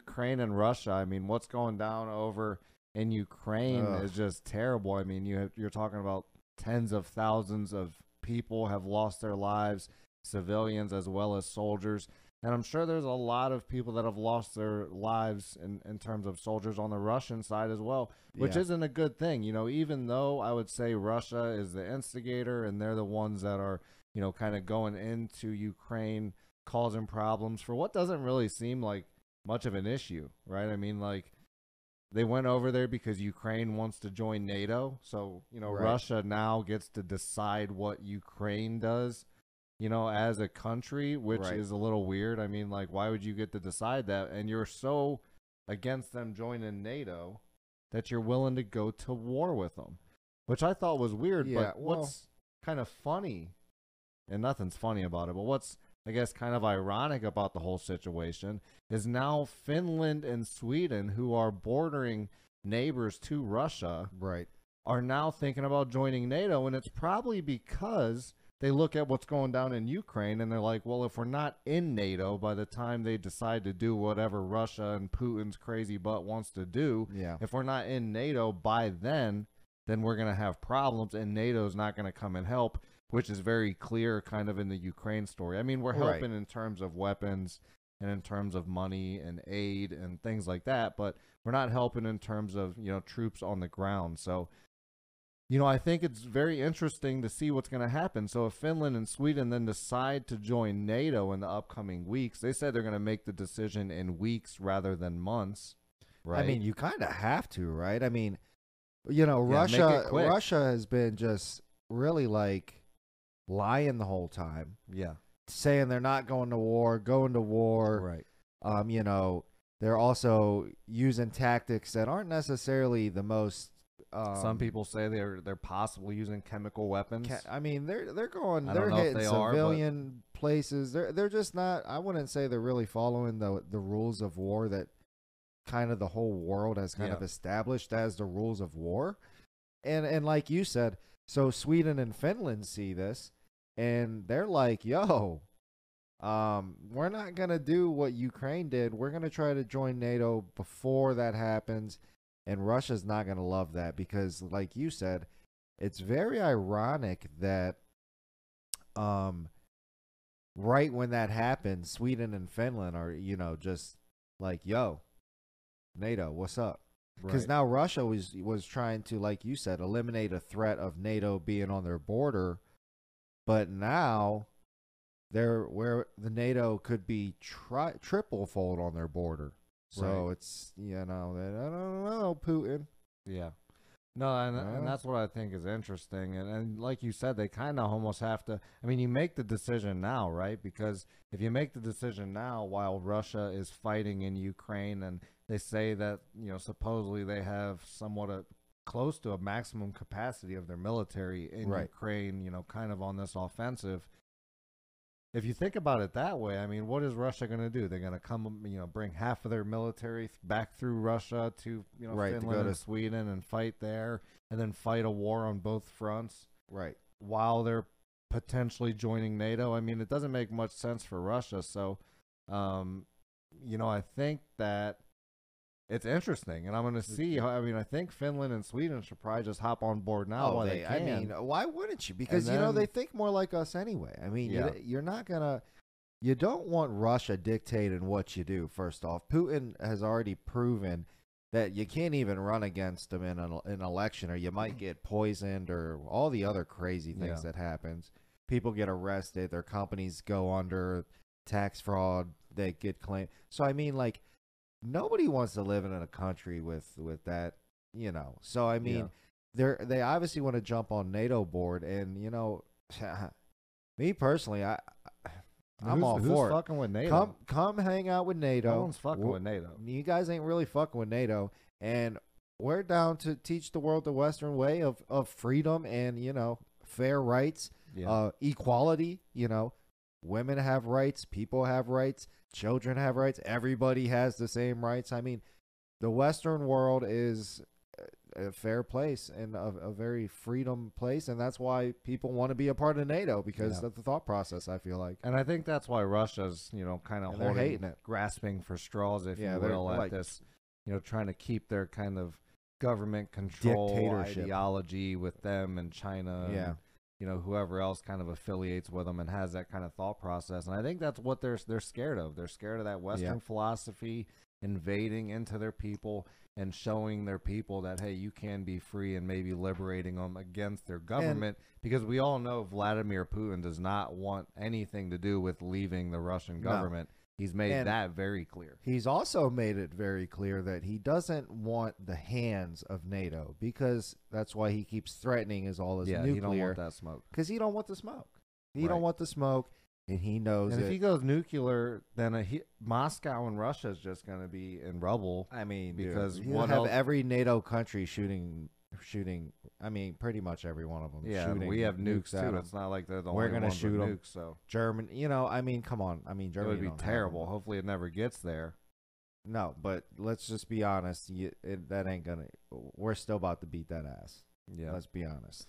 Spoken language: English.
Ukraine and Russia. I mean, what's going down over in Ukraine Ugh. is just terrible. I mean, you have, you're talking about tens of thousands of people have lost their lives, civilians as well as soldiers. And I'm sure there's a lot of people that have lost their lives in, in terms of soldiers on the Russian side as well, which Yeah. isn't a good thing. You know, even though I would say Russia is the instigator and they're the ones that are, you know, kind of going into Ukraine causing problems for what doesn't really seem like much of an issue, right? I mean, like they went over there because Ukraine wants to join NATO. So, you know, Right. Russia now gets to decide what Ukraine does, you know, as a country, which Right. is a little weird. I mean, like, why would you get to decide that? And you're so against them joining NATO that you're willing to go to war with them, which I thought was weird. Yeah, but well- what's kind of funny, and nothing's funny about it, but what's I guess kind of ironic about the whole situation is now Finland and Sweden, who are bordering neighbors to Russia, Right. are now thinking about joining NATO. And it's probably because they look at what's going down in Ukraine and they're like, well, if we're not in NATO by the time they decide to do whatever Russia and Putin's crazy butt wants to do, Yeah. if we're not in NATO by then, then we're going to have problems and NATO's not going to come and help, which is very clear kind of in the Ukraine story. I mean, we're Right. helping in terms of weapons and in terms of money and aid and things like that, but we're not helping in terms of, you know, troops on the ground. So, you know, I think it's very interesting to see what's going to happen. So, if Finland and Sweden then decide to join NATO in the upcoming weeks, they said they're going to make the decision in weeks rather than months. Right. I mean, you kind of have to, right? I mean, you know, Yeah, Russia. Russia has been just really like lying the whole time, yeah. saying they're not going to war, going to war. Right. Um, you know, they're also using tactics that aren't necessarily the most. Um, Some people say they're they're possibly using chemical weapons. ca- I mean, they're they're going. They're don't know if hitting they are, civilian places. They're they're just not. I wouldn't say they're really following the the rules of war that kind of the whole world has kind Yeah. of established as the rules of war. And and like you said, so Sweden and Finland see this, and they're like, "Yo, um, we're not gonna do what Ukraine did. We're gonna try to join NATO before that happens." And Russia's not gonna love that because, like you said, it's very ironic that, um, right when that happens, Sweden and Finland are, you know, just like, "Yo, NATO, what's up?" Because Right. now Russia was was trying to, like you said, eliminate a threat of NATO being on their border, but now they're where the NATO could be tri- triple fold on their border. So Right. it's you know I don't know Putin. Yeah. No, and, Yeah. and that's what I think is interesting. And, and like you said, they kind of almost have to. I mean, you make the decision now, right? Because if you make the decision now while Russia is fighting in Ukraine and they say that, you know, supposedly they have somewhat a close to a maximum capacity of their military in Right. Ukraine, you know, kind of on this offensive. If you think about it that way, I mean, what is Russia going to do? They're going to come, you know, bring half of their military th- back through Russia to, you know, Right, to Finland go and to- Sweden and fight there, and then fight a war on both fronts Right. while they're potentially joining NATO. I mean, it doesn't make much sense for Russia. So, um, you know, I think that it's interesting, and I'm going to see. How, I mean, I think Finland and Sweden should probably just hop on board now oh, while they, they, I mean, why wouldn't you? Because you know they think more like us anyway. I mean, Yeah. you, you're not gonna. You don't want Russia dictating what you do. First off, Putin has already proven that you can't even run against him in an, an election, or you might get poisoned, or all the other crazy things Yeah. that happens. People get arrested, their companies go under, tax fraud, they get claimed. So I mean, like, nobody wants to live in a country with with that, you know. So I mean, Yeah. they're they obviously want to jump on NATO board, and you know, me personally, I I'm who's, all who's for it. fucking with NATO. Come come hang out with NATO. no one's fucking W- with NATO. You guys ain't really fucking with NATO, and we're down to teach the world the Western way of of freedom and you know fair rights, Yeah. uh, equality. You know, women have rights, people have rights, children have rights. Everybody has the same rights. I mean, the Western world is. a fair place and a, a very freedom place, and that's why people want to be a part of NATO because Yeah. of the thought process. I feel like. And I think that's why Russia's, you know, kind of holding, hating it. grasping for straws, if Yeah, you will, at like- this, you know, trying to keep their kind of government control Dictatorship. ideology with them and China. Yeah. And, you know, whoever else kind of affiliates with them and has that kind of thought process. And I think that's what they're they're scared of. They're scared of that Western philosophy invading into their people and showing their people that hey, you can be free and maybe liberating them against their government because we all know Vladimir Putin does not want anything to do with leaving the Russian No. Government. He's made And- that very clear. He's also made it very clear that he doesn't want the hands of NATO because that's why he keeps threatening is all his nuclear? yeah, he don't want that smoke. because he don't want the smoke. He Right. don't want the smoke, and he knows And it. if he goes nuclear, then a, he, Moscow and Russia is just going to be in rubble. I mean, because because you what have else- every NATO country shooting, shooting. I mean, pretty much every one of them. Yeah, shooting we have nukes, at too. It's not like they're the We're only gonna ones with shoot 'em. nukes. So German. You know, I mean, come on. I mean, it Germany would be don't have 'em. terrible. Hopefully, it never gets there. No, but let's just be honest. You, it, that ain't gonna. We're still about to beat that ass. Yeah. Let's be honest.